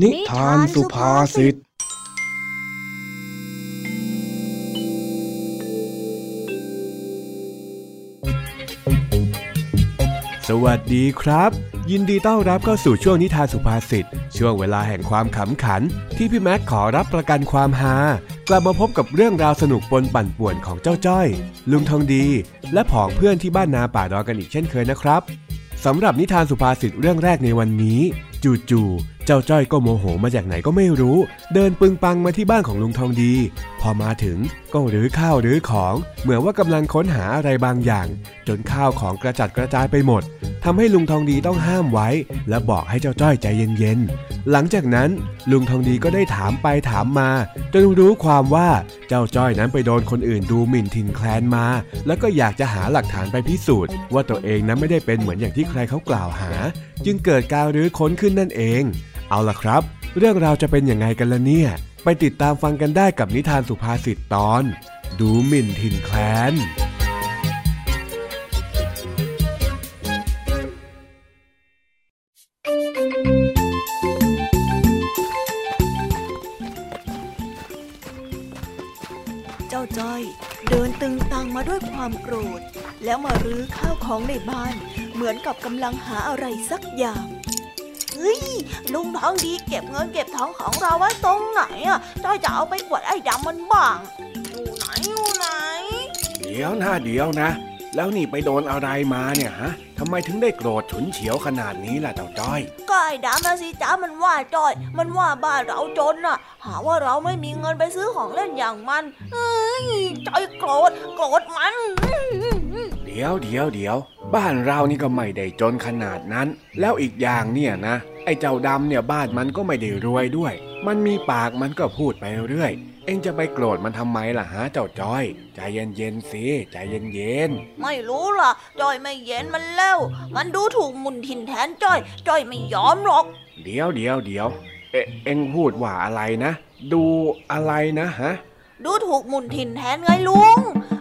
นิทานสุภาษิต สวัสดีครับ ยินดีต้อนรับเข้าสู่ช่วงนิทานสุภาษิต ช่วงเวลาแห่งความขำขัน ที่พี่แม็กขอรับประกันความฮากลับมาพบกับเรื่องราวสนุกปนปั่นป่วนของเจ้าจ้อย ลุงทองดี และผองเพื่อนที่บ้านนาป่าดอกันอีกเช่นเคยนะครับ สำหรับนิทานสุภาษิตเรื่องแรกในวันนี้ จู่ๆเจ้าจ้อยก็โมโหมาจากไหนก็ไม่รู้ เดินปึงปังมาที่บ้านของลุงทองดี พอมาถึงก็หรือข้าวหรือของ เหมือนว่ากำลังค้นหาอะไรบางอย่าง จนข้าวของกระจัดกระจายไปหมดทำให้ลุงทองดีต้องห้ามไว้ และบอกให้เจ้าจ้อยใจเย็นๆ หลังจากนั้นลุงทองดีก็ได้ถามไปถามมา จนรู้ความว่าเจ้าจ้อยนั้นไปโดนคนอื่นดูหมิ่นถิ่นแคลนมา แล้วก็อยากจะหาหลักฐานไปพิสูจน์ ว่าตัวเองนั้นไม่ได้เป็นเหมือนอย่างที่ใครเขากล่าวหา จึงเกิดการรื้อค้นขึ้นนั่นเอง เอาล่ะครับ เรื่องราวจะเป็นยังไงกันละเนี่ย ไปติดตามฟังกันได้กับนิทานสุภาษิตตอน ดูหมิ่นถิ่นแคลนเจ้าจ้อยเดินตึงตังมาด้วยความโกรธ แล้วมารื้อข้าวของในบ้าน เหมือนกับกำลังหาอะไรสักอย่าง ฮ้ยลุงทองดีเก็บเงินเก็บทองของเราไว้ตรงไหนอะจ้อยจะเอาไปกวดไอ้ดำมันบ้างอยู่ไหนอยู่ไหน เดี๋ยวนะเดี๋ยวนะ แล้วนี่ไปโดนอะไรมาเนี่ยฮะทำไมถึงได้โกรธฉุนเฉียวขนาดนี้ล่ะเจ้าจ้อยก็ไอ้ดำนะสิจ้ามันว่าจ้อย มันว่าบ้านเราจนน่ะ หาว่าเราไม่มีเงินไปซื้อของเล่นอย่างมันเฮ้ยจ้อยโกรธโกรธมัน เดี๋ยวเดี๋ยวเดี๋ยว บ้านเรานี่ก็ไม่ได้จนขนาดนั้น แล้วอีกอย่างเนี่ยนะ ไอ้เจ้าดำเนี่ยบ้านมันก็ไม่ได้รวยด้วย มันมีปากมันก็พูดไปเรื่อย เอ็งจะไปโกรธมันทำไมล่ะฮะเจ้าจ้อย ใจเย็นเย็นๆสิ ใจเย็นเย็นไม่รู้ล่ะจ้อยไม่เย็นมันแล้ว มันดูถูกหมุนถิ่นแทนจ้อยจ้อยไม่ยอมหรอกๆเดี๋ยวเดี๋ยวเดี๋ยวเอเอ็งพูดว่าอะไรนะ ดูอะไรนะฮะ ดูถูกหมุนถิ่นแทนไงลุง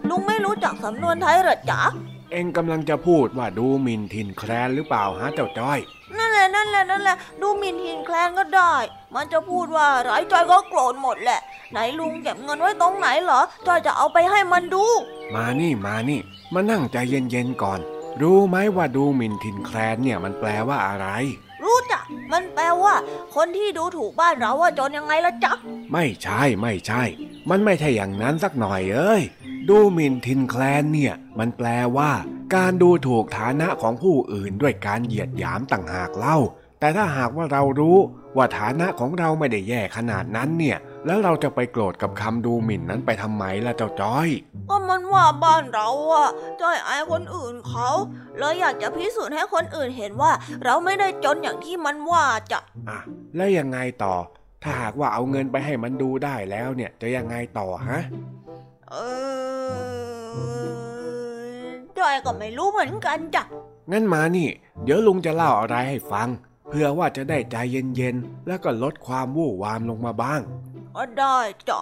ลุงไม่รู้จักสำนวนไทยเหรอจ๊ะ เอ็งกำลังจะพูดว่าดูหมินถิ่นแคลนหรือเปล่าฮะเจ้าจ้อย นั่นแหละนั่นแหละนั่นแหละ ดูหมินหินแคลนก็ได้ มันจะพูดว่าไรจอยก็โกรธหมดแหละ ไหนลุงเก็บเงินไว้ตรงไหนเหรอจอยจะเอาไปให้มันดู มานี่มานี่ มานั่งใจเย็นๆก่อน รู้ไหมว่าดูหมินถิ่นแคลนเนี่ยมันแปลว่าอะไร รู้จักมันแปลว่า คนที่ดูถูกบ้านเราว่าจนยังไงละจ๊ะไม่ใช่ไม่ใช่ มันไม่ใช่อย่างนั้นสักหน่อยเอ้ย ดูหมินทินแคลนเนี่ย มันแปลว่า การดูถูกฐานะของผู้อื่นด้วยการเหยียดหยามต่างหากเล่า แต่ถ้าหากว่าเรารู้ว่าฐานะของเราไม่ได้แย่ขนาดนั้นเนี่ย แล้วเราจะไปโกรธกับคำดูหมิ่นนั้นไปทำไมล่ะเจ้าจ้อย ก็มันว่าบ้านเราอะจอยอายคนอื่นเขาเลยอยากจะพิสูจน์ให้คนอื่นเห็นว่า เราไม่ได้จนอย่างที่มันว่าจะอะแล้วยังไงต่อ ถ้าหากว่าเอาเงินไปให้มันดูได้แล้วเนี่ย จะยังไงต่อฮะ เออจอยก็ไม่รู้เหมือนกันจ้ะ งั้นมานี่ เดี๋ยวลุงจะเล่าอะไรให้ฟัง เพื่อว่าจะได้ใจเย็นๆ แล้วก็ลดความวู่วามลงมาบ้างก็ได้จ้ะ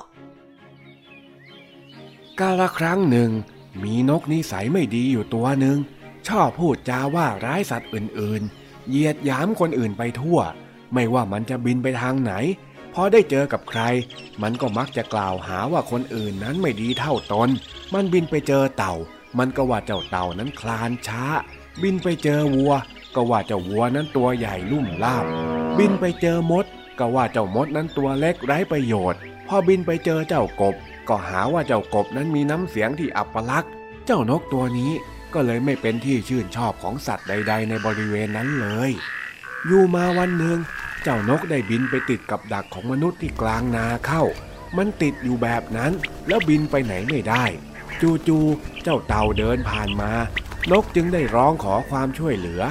กาละครั้งหนึ่ง มีนกนิสัยไม่ดีอยู่ตัวหนึ่ง ชอบพูดจาว่าร้ายสัตว์อื่นๆ เหยียดหยามคนอื่นไปทั่ว ไม่ว่ามันจะบินไปทางไหนพ อได้เจอกับใคร มันก็มักจะกล่าวหาว่าคนอื่นนั้นไม่ดีเท่าตน มันบินไปเจอเต่า มันก็ว่าเจ้าเต่านั้นคลานช้า บินไปเจอวัว ก็ว่าเจ้าวัวนั้นตัวใหญ่ลุ่มล่าม บินไปเจอมด ก็ว่าเจ้ามดนั้นตัวเล็กไร้ประโยชน์ พอบินไปเจอเจ้ากบ ก็หาว่าเจ้ากบนั้นมีน้ำเสียงที่อัปลักษณ์ เจ้านกตัวนี้ก็เลยไม่เป็นที่ชื่นชอบของสัตว์ใด ๆ ในบริเวณนั้นเลย อยู่มาวันหนึ่ง เจ้านกได้บินไปติดกับดักของมนุษย์ที่กลางนาเข้า มันติดอยู่แบบนั้นแล้วบินไปไหนไม่ได้ จู่ๆเจ้าเต่าเดินผ่านมา นกจึงได้ร้องขอความช่วยเหลือ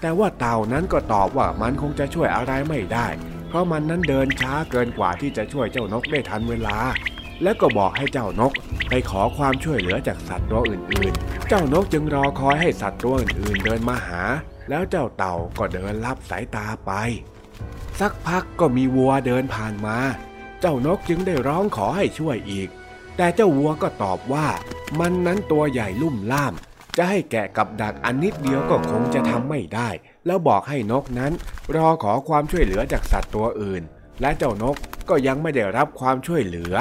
แต่ว่าเต่านั้นก็ตอบว่ามันคงจะช่วยอะไรไม่ได้ เพราะมันนั้นเดินช้าเกินกว่าที่จะช่วยเจ้านกได้ทันเวลา แล้วก็บอกให้เจ้านกไปขอความช่วยเหลือจากสัตว์ตัวอื่นๆ เจ้านกจึงรอคอยให้สัตว์ตัวอื่นๆ เดินมาหา แล้วเจ้าเต่าก็เดินลับสายตาไป สักพักก็มีวัวเดินผ่านมา เจ้านกจึงได้ร้องขอให้ช่วยอีก แต่เจ้าวัวก็ตอบว่า มันนั้นตัวใหญ่ลุ่มล่าม จะให้แกะกับดักอันนิดเดียวก็คงจะทำไม่ได้ แล้วบอกให้นกนั้น รอขอความช่วยเหลือจากสัตว์ตัวอื่น และเจ้านกก็ยังไม่ได้รับความช่วยเหลือ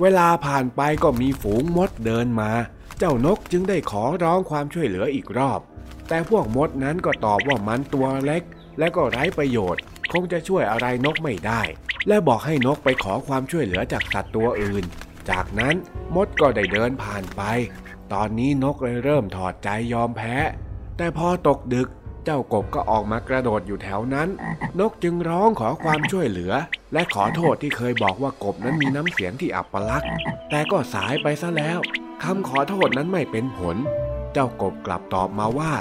เวลาผ่านไปก็มีฝูงมดเดินมา เจ้านกจึงได้ขอร้องความช่วยเหลืออีกรอบ แต่พวกมดนั้นก็ตอบว่ามันตัวเล็ก และก็ไร้ประโยชน์ คงจะช่วยอะไรนกไม่ได้ และบอกให้นกไปขอความช่วยเหลือจากสัตว์ตัวอื่น จากนั้นมดก็ได้เดินผ่านไป ตอนนี้นกเลยเริ่มถอดใจยอมแพ้ แต่พอตกดึกเจ้ากบก็ออกมากระโดดอยู่แถวนั้น นกจึงร้องขอความช่วยเหลือ และขอโทษที่เคยบอกว่ากบนั้นมีน้ำเสียงที่อับปลักษณ์แต่ก็สายไปซะแล้วคำขอโทษนั้นไม่เป็นผล เจ้ากบกลับตอบมาว่า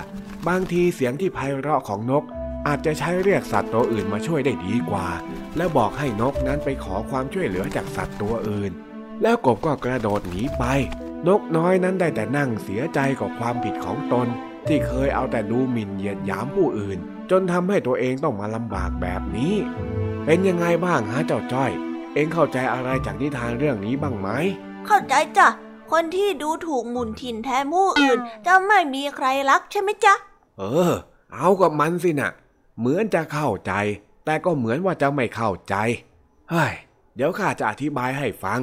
บางทีเสียงที่ไพเราะของนก อาจจะใช้เรียกสัตว์ตัวอื่นมาช่วยได้ดีกว่า และบอกให้นกนั้นไปขอความช่วยเหลือจากสัตว์ตัวอื่น แล้วกบก็กระโดดหนีไป นกน้อยนั้นได้แต่นั่งเสียใจกับความผิดของตน ที่เคยเอาแต่ดูหมิ่นเหยียดหยามผู้อื่น จนทำให้ตัวเองต้องมาลำบากแบบนี้ เป็นยังไงบ้างฮะเจ้าจ้อย เองเข้าใจอะไรจากนิทานเรื่องนี้บ้างไหมเข้าใจจ้ะคนที่ดูถูกหมุนถิ่นแทนผู้อื่น จะไม่มีใครรักใช่ไหมจ๊ะ เออ เอากับมันสินะ เหมือนจะเข้าใจ แต่ก็เหมือนว่าจะไม่เข้าใจเฮ้ยเดี๋ยวข้าจะอธิบายให้ฟัง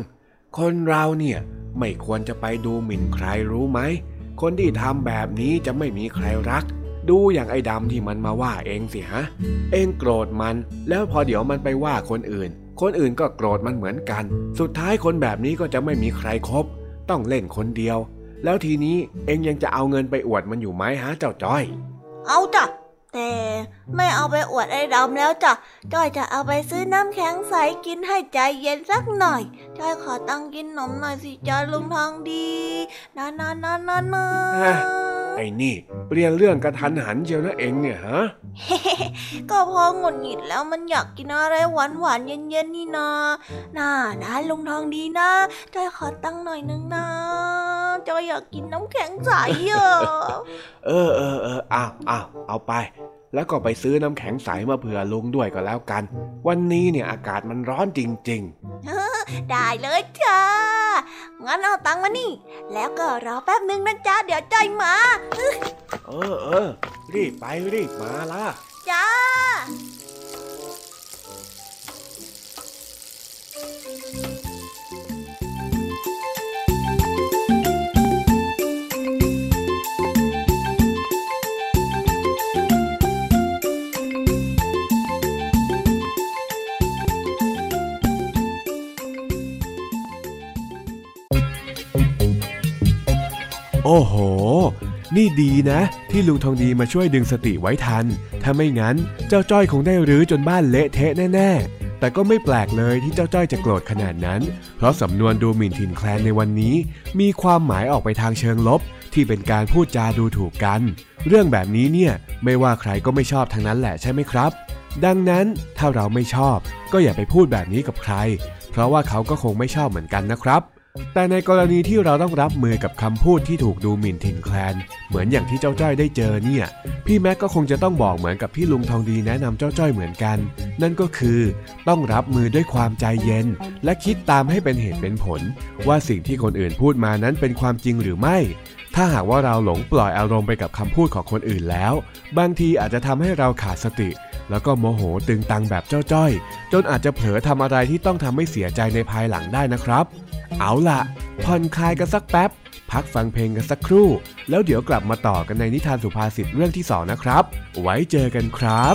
คนเราเนี่ยไม่ควรจะไปดูหมิ่นใครรู้ไหม คนที่ทำแบบนี้จะไม่มีใครรัก ดูอย่างไอ้ดำที่มันมาว่าเองสิฮะ เองโกรธมัน แล้วพอเดี๋ยวมันไปว่าคนอื่น คนอื่นก็โกรธมันเหมือนกัน สุดท้ายคนแบบนี้ก็จะไม่มีใครครบ ต้องเล่นคนเดียว แล้วทีนี้เองยังจะเอาเงินไปอวดมันอยู่ไหมฮะเจ้าจ้อย เอาจ้ะ แต่ไม่เอาไปอวดไอ้ดำแล้วจ้ะจ้อยจะเอาไปซื้อน้ำแข็งใสกินให้ใจเย็นสักหน่อยจ้อยขอตังค์กินนมหน่อยสิจ้าลุงทองดีนานานานานาฮะไอ้นี่ เปลี่ยนเรื่องกระทันหันเชียวนะเองเนี่ยฮะก็พอหงุดหงิดแล้วมันอยากกินอะไรหวานหวานๆเย็นเย็นๆนี่นาน่านะลุงทองดีนะจ้อยขอตังค์หน่อยนึงนะ จ้อยอยากกินน้ำแข็งใสอะเออเออเอออ้าวอ้าวเอาไป แล้วก็ไปซื้อน้ำแข็งใสมาเผื่อลุงด้วยก็แล้วกัน วันนี้เนี่ยอากาศมันร้อนจริงได้เลยจ้างั้นเอาตังค์มานี่ แล้วก็รอแป๊บหนึ่งนะจ้าเดี๋ยวจ้อยมาๆเออเออรีบไปรีบมาล่ะ จ้า โอ้โห นี่ดีนะ ที่ลุงทองดีมาช่วยดึงสติไว้ทัน ถ้าไม่งั้นเจ้าจ้อยคงได้รื้อจนบ้านเละเทะแน่ๆ แต่ก็ไม่แปลกเลยที่เจ้าจ้อยจะโกรธขนาดนั้น เพราะสำนวนดูหมิ่นถิ่นแคลนในวันนี้ มีความหมายออกไปทางเชิงลบ ที่เป็นการพูดจาดูถูกกัน เรื่องแบบนี้เนี่ยไม่ว่าใครก็ไม่ชอบทั้งนั้นแหละใช่ไหมครับ ดังนั้นถ้าเราไม่ชอบ ก็อย่าไปพูดแบบนี้กับใคร เพราะว่าเขาก็คงไม่ชอบเหมือนกันนะครับ แต่ในกรณีที่เราต้องรับมือกับคำพูดที่ถูกดูหมิ่นถิ่นแคลน เหมือนอย่างที่เจ้าจ้อยได้เจอเนี่ย พี่แม็กก็คงจะต้องบอกเหมือนกับที่ลุงทองดีแนะนำเจ้าจ้อยเหมือนกัน นั่นก็คือต้องรับมือด้วยความใจเย็น และคิดตามให้เป็นเหตุเป็นผล ว่าสิ่งที่คนอื่นพูดมานั้นเป็นความจริงหรือไม่ ถ้าหากว่าเราหลงปล่อยอารมณ์ไปกับคำพูดของคนอื่นแล้ว บางทีอาจจะทำให้เราขาดสติ แล้วก็โมโหตึงตังแบบเจ้าจ้อย จนอาจจะเผลอทำอะไรที่ต้องทำให้เสียใจในภายหลังได้นะครับ เอาล่ะ ผ่อนคลายกันสักแป๊บ พักฟังเพลงกันสักครู่ แล้วเดี๋ยวกลับมาต่อกันในนิทานสุภาษิตเรื่องที่สองนะครับ ไว้เจอกันครับ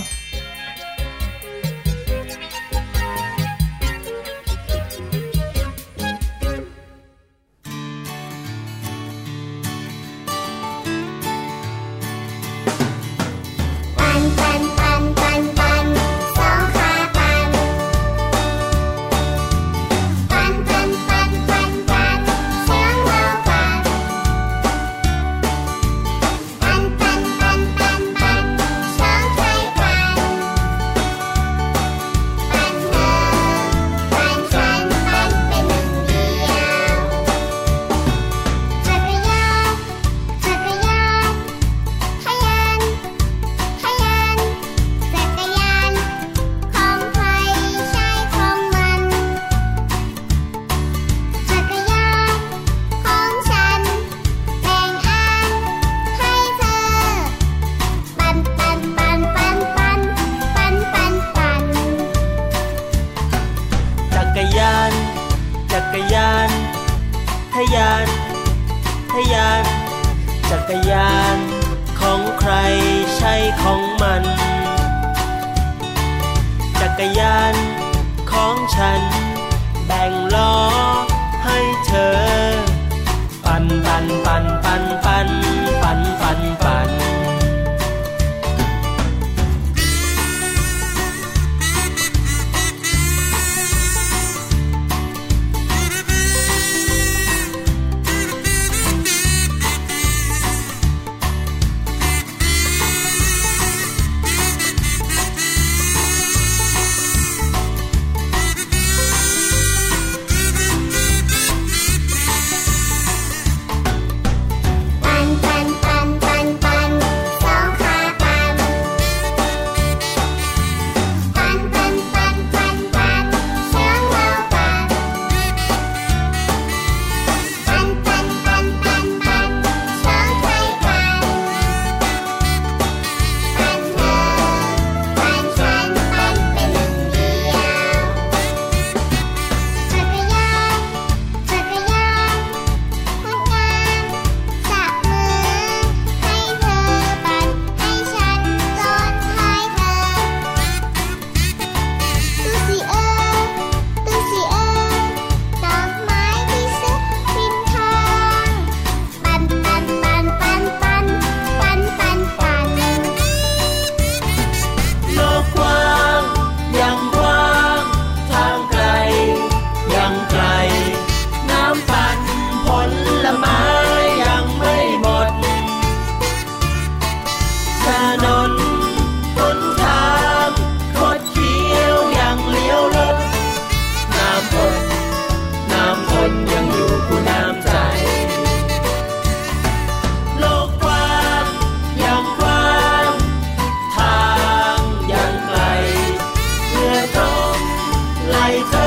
lights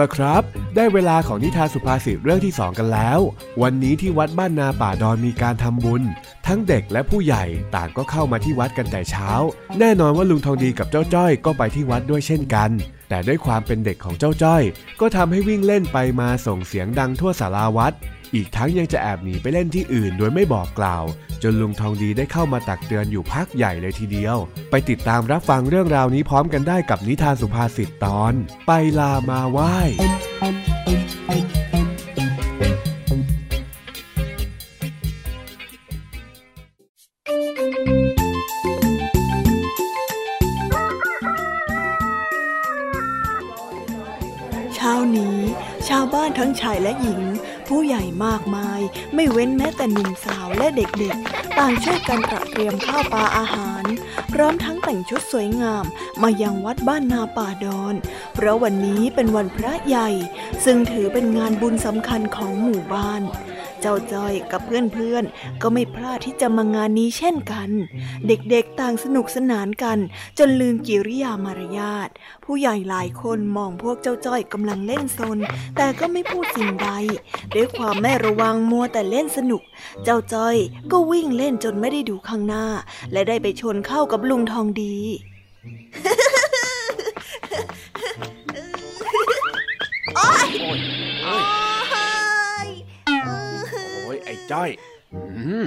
ละครับ ได้เวลาของนิทานสุภาษิตเรื่องที่สองกันแล้ว วันนี้ที่วัดบ้านนาป่าดอนมีการทำบุญ ทั้งเด็กและผู้ใหญ่ต่างก็เข้ามาที่วัดกันแต่เช้า แน่นอนว่าลุงทองดีกับเจ้าจ้อยก็ไปที่วัดด้วยเช่นกัน แต่ด้วยความเป็นเด็กของเจ้าจ้อย ก็ทำให้วิ่งเล่นไปมาส่งเสียงดังทั่วศาลาวัด อีกทั้งยังจะแอบหนีไปเล่นที่อื่นโดยไม่บอกกล่าว จนลุงทองดีได้เข้ามาตักเตือนอยู่พักใหญ่เลยทีเดียว ไปติดตามรับฟังเรื่องราวนี้พร้อมกันได้กับนิทานสุภาษิตตอน ไปลามาไหว้ มากมาย ไม่เว้นแม้แต่หนุ่มสาวและเด็กๆ ต่างช่วยกันตระเตรียมข้าวปลาอาหาร พร้อมทั้งแต่งชุดสวยงามมายังวัดบ้านนาป่าดอน เพราะวันนี้เป็นวันพระใหญ่ ซึ่งถือเป็นงานบุญสำคัญของหมู่บ้าน เจ้าจ้อยกับเพื่อนๆ ก็ไม่พลาดที่จะมางานนี้เช่นกัน เด็กๆต่างสนุกสนานกัน จนลืมกิริยามารยาท ผู้ใหญ่หลายคนมองพวกเจ้าจ้อยกำลังเล่นซน แต่ก็ไม่พูดสิ่งใด ด้วยความไม่ระวังมัวแต่เล่นสนุก เจ้าจ้อยก็วิ่งเล่นจนไม่ได้ดูข้างหน้า และได้ไปชนเข้ากับลุงทองดี จ้อยอืม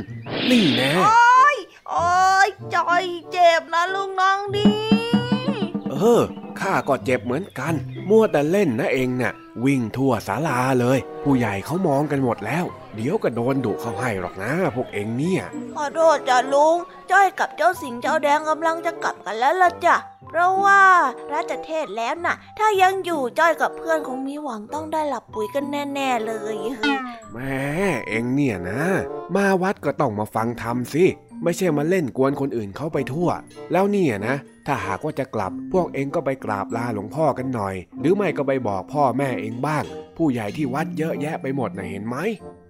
นี่แน่โอ้ยโอ้ยจอยเจ็บนะลุงน้องดี เออข้าก็เจ็บเหมือนกัน มัวแต่เล่นนะเองน่ะ วิ่งทั่วศาลาเลย ผู้ใหญ่เขามองกันหมดแล้ว เดี๋ยวก็โดนดุเขาให้หรอกนะ พวกเองเนี่ย ขอโทษจ้ะลุง จ้อยกับเจ้าสิงห์เจ้าแดงกำลังจะกลับกันแล้วล่ะจ้ะ เพราะว่ารัชเทศแล้วน่ะ ถ้ายังอยู่จ้อยกับเพื่อนคงมีหวังต้องได้หลับปุ๋ยกันแน่ ๆ เลยแม่เองเนี่ยนะ มาวัดก็ต้องมาฟังธรรมสิ ไม่ใช่มาเล่นกวนคนอื่นเขาไปทั่ว แล้วเนี่ยนะ ถ้าหากว่าจะกลับ พวกเองก็ไปกราบลาหลวงพ่อกันหน่อย หรือไม่ก็ไปบอกพ่อแม่เองบ้าง ผู้ใหญ่ที่วัดเยอะแยะไปหมดนะเห็นไหม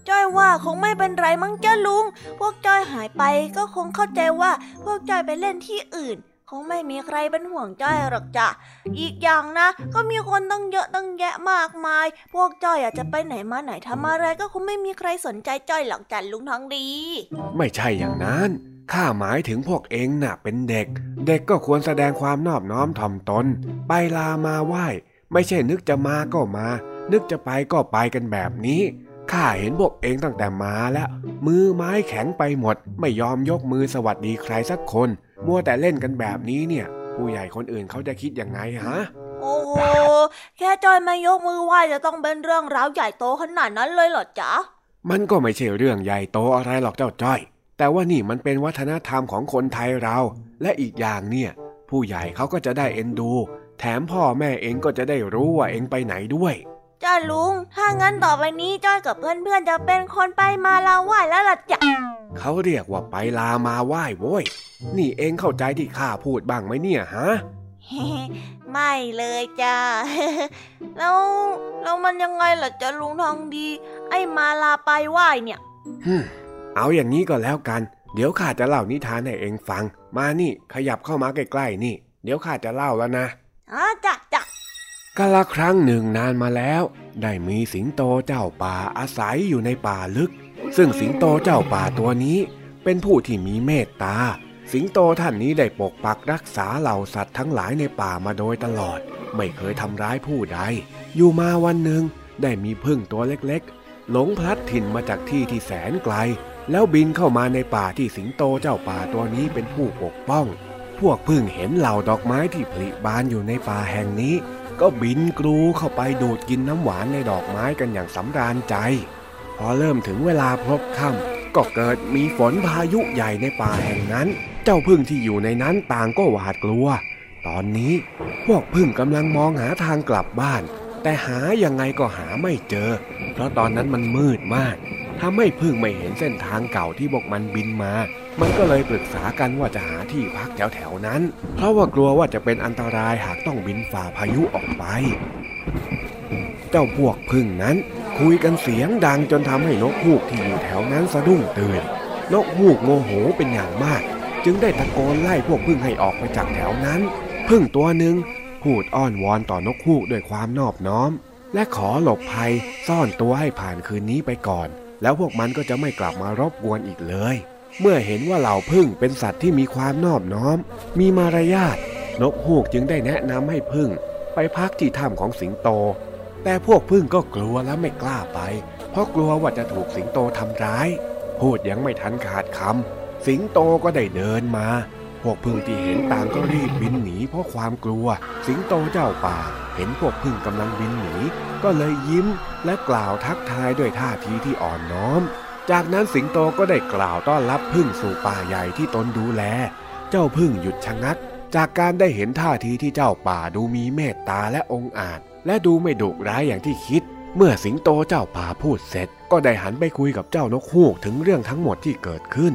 จ้อยว่าคงไม่เป็นไรมั้งจ้าลุง พวกจ้อยหายไปก็คงเข้าใจว่าพวกจ้อยไปเล่นที่อื่นค งไม่มีใครเป็นห่วงจ้อยหรอกจ้ะ อีกอย่างนะ ก็มีคนตั้งเยอะตั้งแยะมากมาย พวกจ้อยอาจจะไปไหนมาไหนทำอะไรก็คงไม่มีใครสนใจจ้อยหรอกจ้ะลุงทองดี ไม่ใช่อย่างนั้นข้าหมายถึงพวกเองน่ะเป็นเด็ก เด็กก็ควรแสดงความนอบน้อมถ่อมตน ไปลามาไหว้ ไม่ใช่นึกจะมาก็มา นึกจะไปก็ไปกันแบบนี้ ข้าเห็นพวกเองตั้งแต่มาแล้ว มือไม้แข็งไปหมด ไม่ยอมยกมือสวัสดีใครสักคน มัวแต่เล่นกันแบบนี้เนี่ย ผู้ใหญ่คนอื่นเขาจะคิดยังไงฮะ โอ้โห แค่จ้อยไม่ยกมือไหว้จะต้องเป็นเรื่องราวใหญ่โตขนาดนั้นเลยเหรอจ๊ะ มันก็ไม่ใช่เรื่องใหญ่โตอะไรหรอกเจ้าจ้อย แต่ว่านี่มันเป็นวัฒนธรรมของคนไทยเรา และอีกอย่างเนี่ย ผู้ใหญ่เขาก็จะได้เอ็นดู แถมพ่อแม่เองก็จะได้รู้ว่าเองไปไหนด้วย จ้าลุง ถ้างั้นต่อไปนี้จ้อยกับเพื่อนๆจะเป็นคนไปมาลาไหว้แล้วล่ะจ้ะเขาเรียกว่าไปลามาไหว้โว้ย นี่เองเข้าใจที่ข้าพูดบ้างไหมเนี่ยฮะ ไม่เลยจ้า แล้วแล้วมันยังไงล่ะจ้าลุงทองดี ไอ้มาลาไปไหว้เนี่ยฮึมเอาอย่างนี้ก็แล้วกัน เดี๋ยวข้าจะเล่านิทานให้เองฟัง มานี่ขยับเข้ามาใกล้ๆนี่ เดี๋ยวข้าจะเล่าแล้วนะอ๋อจ้ะจ้ะ กาละครั้งหนึ่งนานมาแล้ว ได้มีสิงโตเจ้าป่าอาศัยอยู่ในป่าลึก ซึ่งสิงโตเจ้าป่าตัวนี้ เป็นผู้ที่มีเมตตา สิงโตท่านนี้ได้ปกปักรักษาเหล่าสัตว์ทั้งหลายในป่ามาโดยตลอด ไม่เคยทำร้ายผู้ใด อยู่มาวันหนึ่งได้มีพึ่งตัวเล็กๆ หลงพลัดถิ่นมาจากที่ที่แสนไกล แล้วบินเข้ามาในป่าที่สิงโตเจ้าป่าตัวนี้เป็นผู้ปกป้อง พวกพึ่งเห็นเหล่าดอกไม้ที่ผลิบานอยู่ในป่าแห่งนี้ ก็บินกรูเข้าไปดูดกินน้ำหวานในดอกไม้กันอย่างสำราญใจ พอเริ่มถึงเวลาพลบค่ำก็เกิดมีฝนพายุใหญ่ในป่าแห่งนั้น เจ้าพึ่งที่อยู่ในนั้นต่างก็หวาดกลัว ตอนนี้พวกพึ่งกำลังมองหาทางกลับบ้าน แต่หายังไงก็หาไม่เจอ เพราะตอนนั้นมันมืดมากททำให้พึ่งไม่เห็นเส้นทางเก่าที่พวกมันบินมา มันก็เลยปรึกษากันว่าจะหาที่พักแถวแถวๆนั้น เพราะว่ากลัวว่าจะเป็นอันตรายหากต้องบินฝ่าพายุออกไป เจ้าพวกพึ่งนั้น คุยกันเสียงดังจนทำให้นกฮูกที่อยู่แถวนั้นสะดุ้งตื่น นกฮูกโมโหเป็นอย่างมาก จึงได้ตะโกนไล่พวกพึ่งให้ออกไปจากแถวนั้น พึ่งตัวหนึ่งพูดอ้อนวอนต่อนกฮูกด้วยความนอบน้อม และขอหลบภัยซ่อนตัวให้ผ่านคืนนี้ไปก่อน แล้วพวกมันก็จะไม่กลับมารบกวนอีกเลย เมื่อเห็นว่าเหล่าพึ่งเป็นสัตว์ที่มีความนอบน้อม มีมารยาทนกฮูกจึงได้แนะนำให้พึ่ง ไปพักที่ถ้ำของสิงโต แต่พวกพึ่งก็กลัวและไม่กล้าไป เพราะกลัวว่าจะถูกสิงโตทำร้าย พูดยังไม่ทันขาดคำสิงโตก็ได้เดินมา พวกพึ่งที่เห็นต่างก็รีบบินหนีเพราะความกลัว สิงโตเจ้าป่า เห็นพวกพึ่งกำลังบินหนีก็เลยยิ้มและกล่าวทักทายด้วยท่าทีที่อ่อนน้อม จากนั้นสิงโตก็ได้กล่าวต้อนรับพึ่งสู่ป่าใหญ่ที่ตนดูแล เจ้าพึ่งหยุดชะงัก จากการได้เห็นท่าทีที่เจ้าป่าดูมีเมตตาและองอาจ และดูไม่ดุร้ายอย่างที่คิด เมื่อสิงโตเจ้าป่าพูดเสร็จ ก็ได้หันไปคุยกับเจ้านกฮูกถึงเรื่องทั้งหมดที่เกิดขึ้น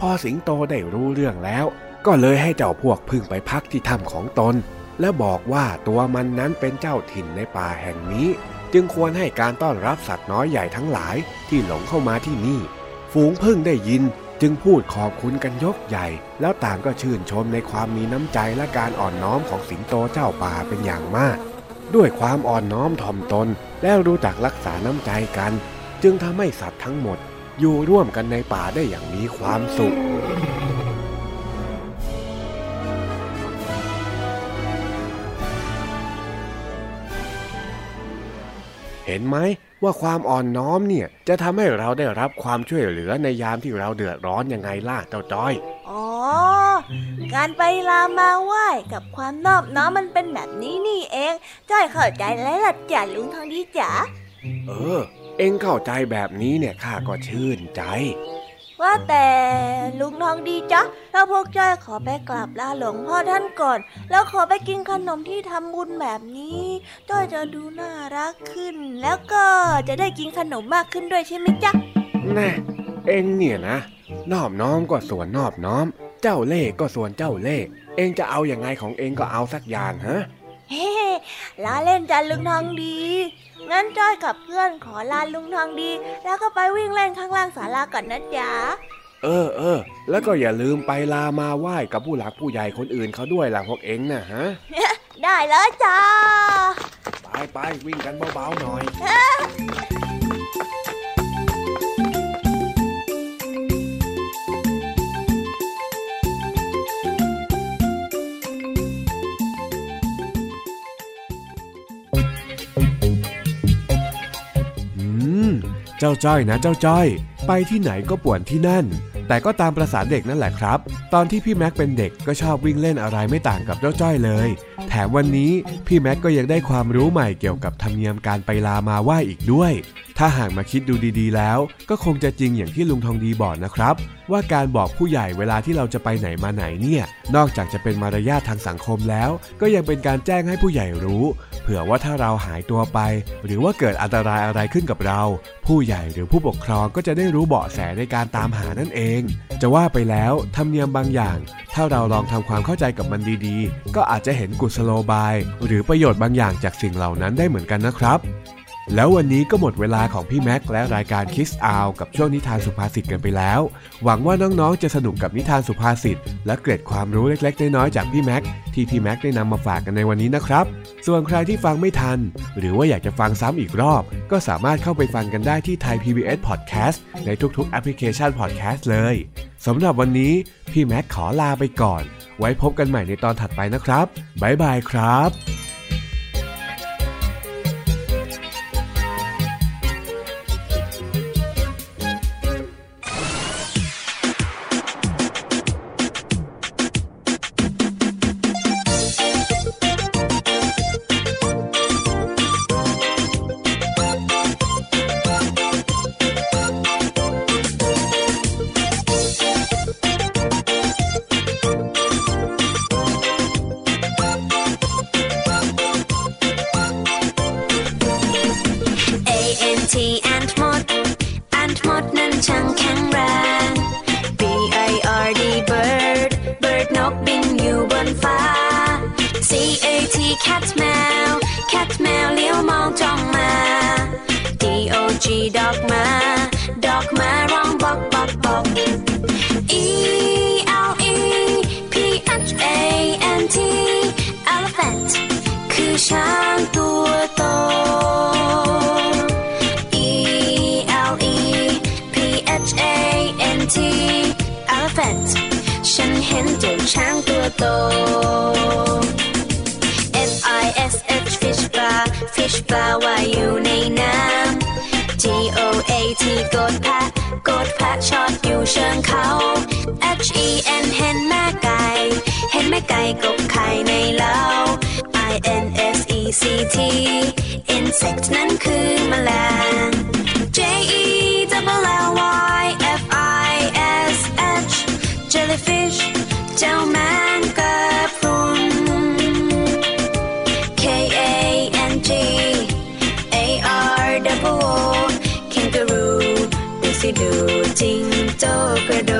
พอสิงโตได้รู้เรื่องแล้ว ก็เลยให้เจ้าพวกพึ่งไปพักที่ถ้ำของตน และบอกว่าตัวมันนั้นเป็นเจ้าถิ่นในป่าแห่งนี้ จึงควรให้การต้อนรับสัตว์น้อยใหญ่ทั้งหลายที่หลงเข้ามาที่นี่ ฝูงพึ่งได้ยินจึงพูดขอบคุณกันยกใหญ่ แล้วต่างก็ชื่นชมในความมีน้ำใจและการอ่อนน้อมของสิงโตเจ้าป่าเป็นอย่างมาก ด้วยความอ่อนน้อมถ่อมตน และรู้จักรักษาน้ำใจกัน จึงทำให้สัตว์ทั้งหมดอยู่ร่วมกันในป่าได้อย่างมีความสุข เห็นไหมว่าความอ่อนน้อมเนี่ยจะทำให้เราได้รับความช่วยเหลือในยามที่เราเดือดร้อนยังไงล่ะเจ้าจ้อย อ๋อ การไปลามาไหว้กับความนอบน้อมมันเป็นแบบนี้นี่เอง จ้อยเข้าใจแล้วล่ะจ้ะลุงทองดีจ๋า เออ เอ็งเข้าใจแบบนี้เนี่ยข้าก็ชื่นใจ ว่าแต่ลุงทองดีจ๊ะถ้าพวกจ้อยขอไปกราบลาหลวงพ่อท่านก่อน แล้วขอไปกินขนมที่ทำบุญแบบนี้จ้อยจะดูน่ารักขึ้น แล้วก็จะได้กินขนมมากขึ้นด้วยใช่ไหมจ๊ะแน่เอ็งเนี่ยนะ นอบน้อมก็ส่วนนอบน้อม เจ้าเล่ห์ก็ส่วนเจ้าเล่ห์เอ็งจะเอาอย่างไงของเอ็งก็เอาสักอย่างฮะเฮ้ล้อเล่นจ้ะลุงทองดี งั้นจ้อยกับเพื่อนขอลาลุงทองดี แล้วก็ไปวิ่งเล่นข้างล่างศาลาก่อนนะจ๊ะเออเออ แล้วก็อย่าลืมไปลามาไหว้กับผู้หลักผู้ใหญ่คนอื่นเขาด้วยล่ะพวกเอ็งนะฮะ ได้แล้วจ้า ไปไปวิ่งกันเบาๆหน่อย เจ้าจ้อยนะเจ้าจ้อย ไปที่ไหนก็ป่วนที่นั่น แต่ก็ตามประสาเด็กนั่นแหละครับ ตอนที่พี่แม็กเป็นเด็กก็ชอบวิ่งเล่นอะไรไม่ต่างกับเจ้าจ้อยเลย แถมวันนี้พี่แม็กก็ยังได้ความรู้ใหม่เกี่ยวกับธรรมเนียมการไปลามาไหว้อีกด้วย ถ้าหากมาคิดดูดีๆ แล้ว ก็คงจะจริงอย่างที่ลุงทองดีบอกนะครับ ว่าการบอกผู้ใหญ่เวลาที่เราจะไปไหนมาไหนเนี่ย นอกจากจะเป็นมารยาททางสังคมแล้ว ก็ยังเป็นการแจ้งให้ผู้ใหญ่รู้ เผื่อว่าถ้าเราหายตัวไป หรือว่าเกิดอันตรายอะไรขึ้นกับเรา ผู้ใหญ่หรือผู้ปกครองก็จะได้รู้เบาะแสในการตามหานั่นเอง จะว่าไปแล้วธรรมเนียมบางอย่าง ถ้าเราลองทำความเข้าใจกับมันดีๆ ก็อาจจะเห็นกุศโลบาย หรือประโยชน์บางอย่างจากสิ่งเหล่านั้นได้เหมือนกันนะครับ แล้ววันนี้ก็หมดเวลาของพี่แม็กและรายการคิสอาวกับช่วงนิทานสุภาษิตกันไปแล้ว หวังว่าน้องๆจะสนุกกับนิทานสุภาษิตและเกร็ดความรู้เล็กๆ น้อยๆจากพี่แม็กที่พี่แม็กได้นำมาฝากกันในวันนี้นะครับ ส่วนใครที่ฟังไม่ทัน หรือว่าอยากจะฟังซ้ำอีกรอบ ก็สามารถเข้าไปฟังกันได้ที่ไทย PBS Podcast ในทุกๆแอปพลิเคชัน Podcast เลยสำหรับวันนี้พี่แม็กขอลาไปก่อน ไว้พบกันใหม่ในตอนถัดไปนะครับบ๊ายบายครับ ดอกมา ดอกมาร้องบอกบอกบอก E L E P H A N T elephant คือช้างตัวโต E L E P H A N T elephant ฉันเห็นเจ้าช้างตัวโต F I S H fish bar fish bar ว่าอยู่ในน้ำ O A T กดแพะโกดแพะชอตอยู่เชิงเขา H E N เห็นแม่ไก่ เห็นแม่ไก่กบไข่ในเล้า I N S E C T insect นั้นคือแมลง J E double L Y F I S H jellyfish เจ้าแมง จิงโจกระโด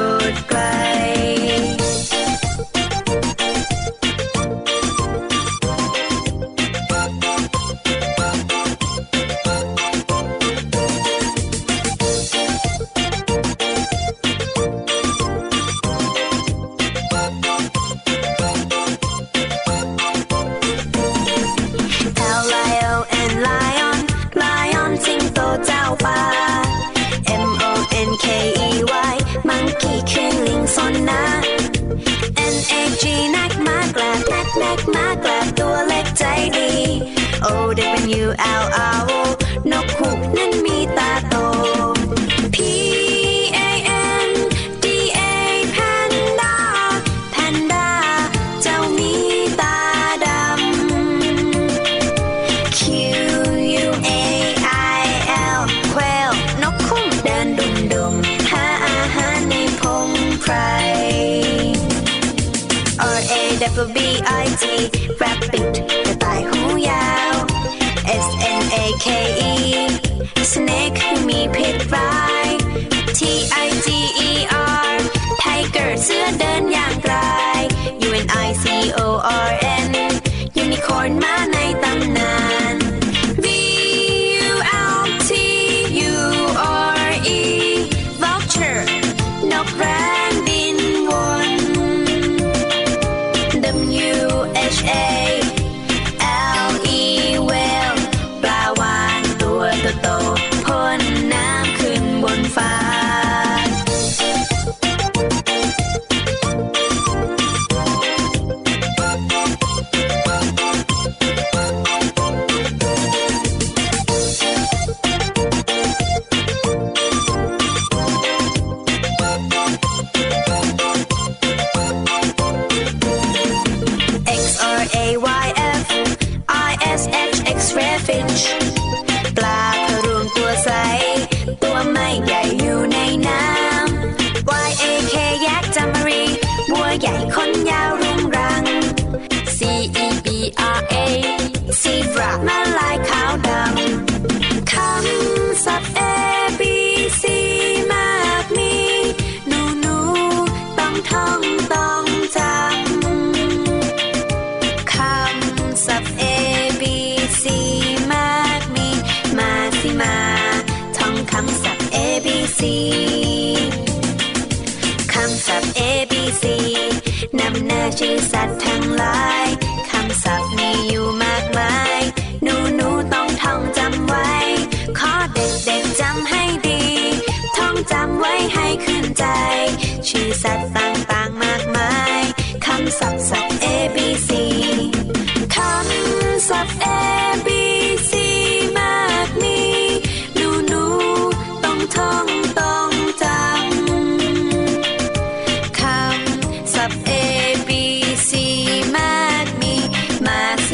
ชื่สัตว์ทั้งหลาย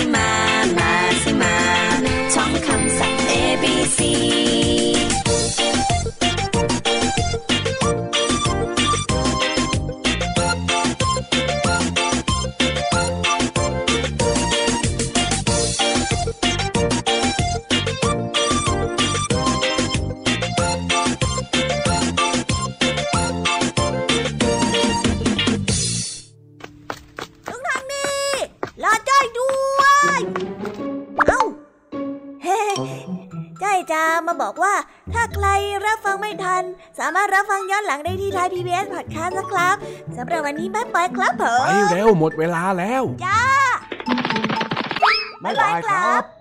mind. ได้ที่ไทยพีบีเอสพอดแคสต์นะครับสำหรับวันนี้บ๊ายบายครับผมไปเร็วหมดเวลาแล้ว จ้าบ๊ายบายครับ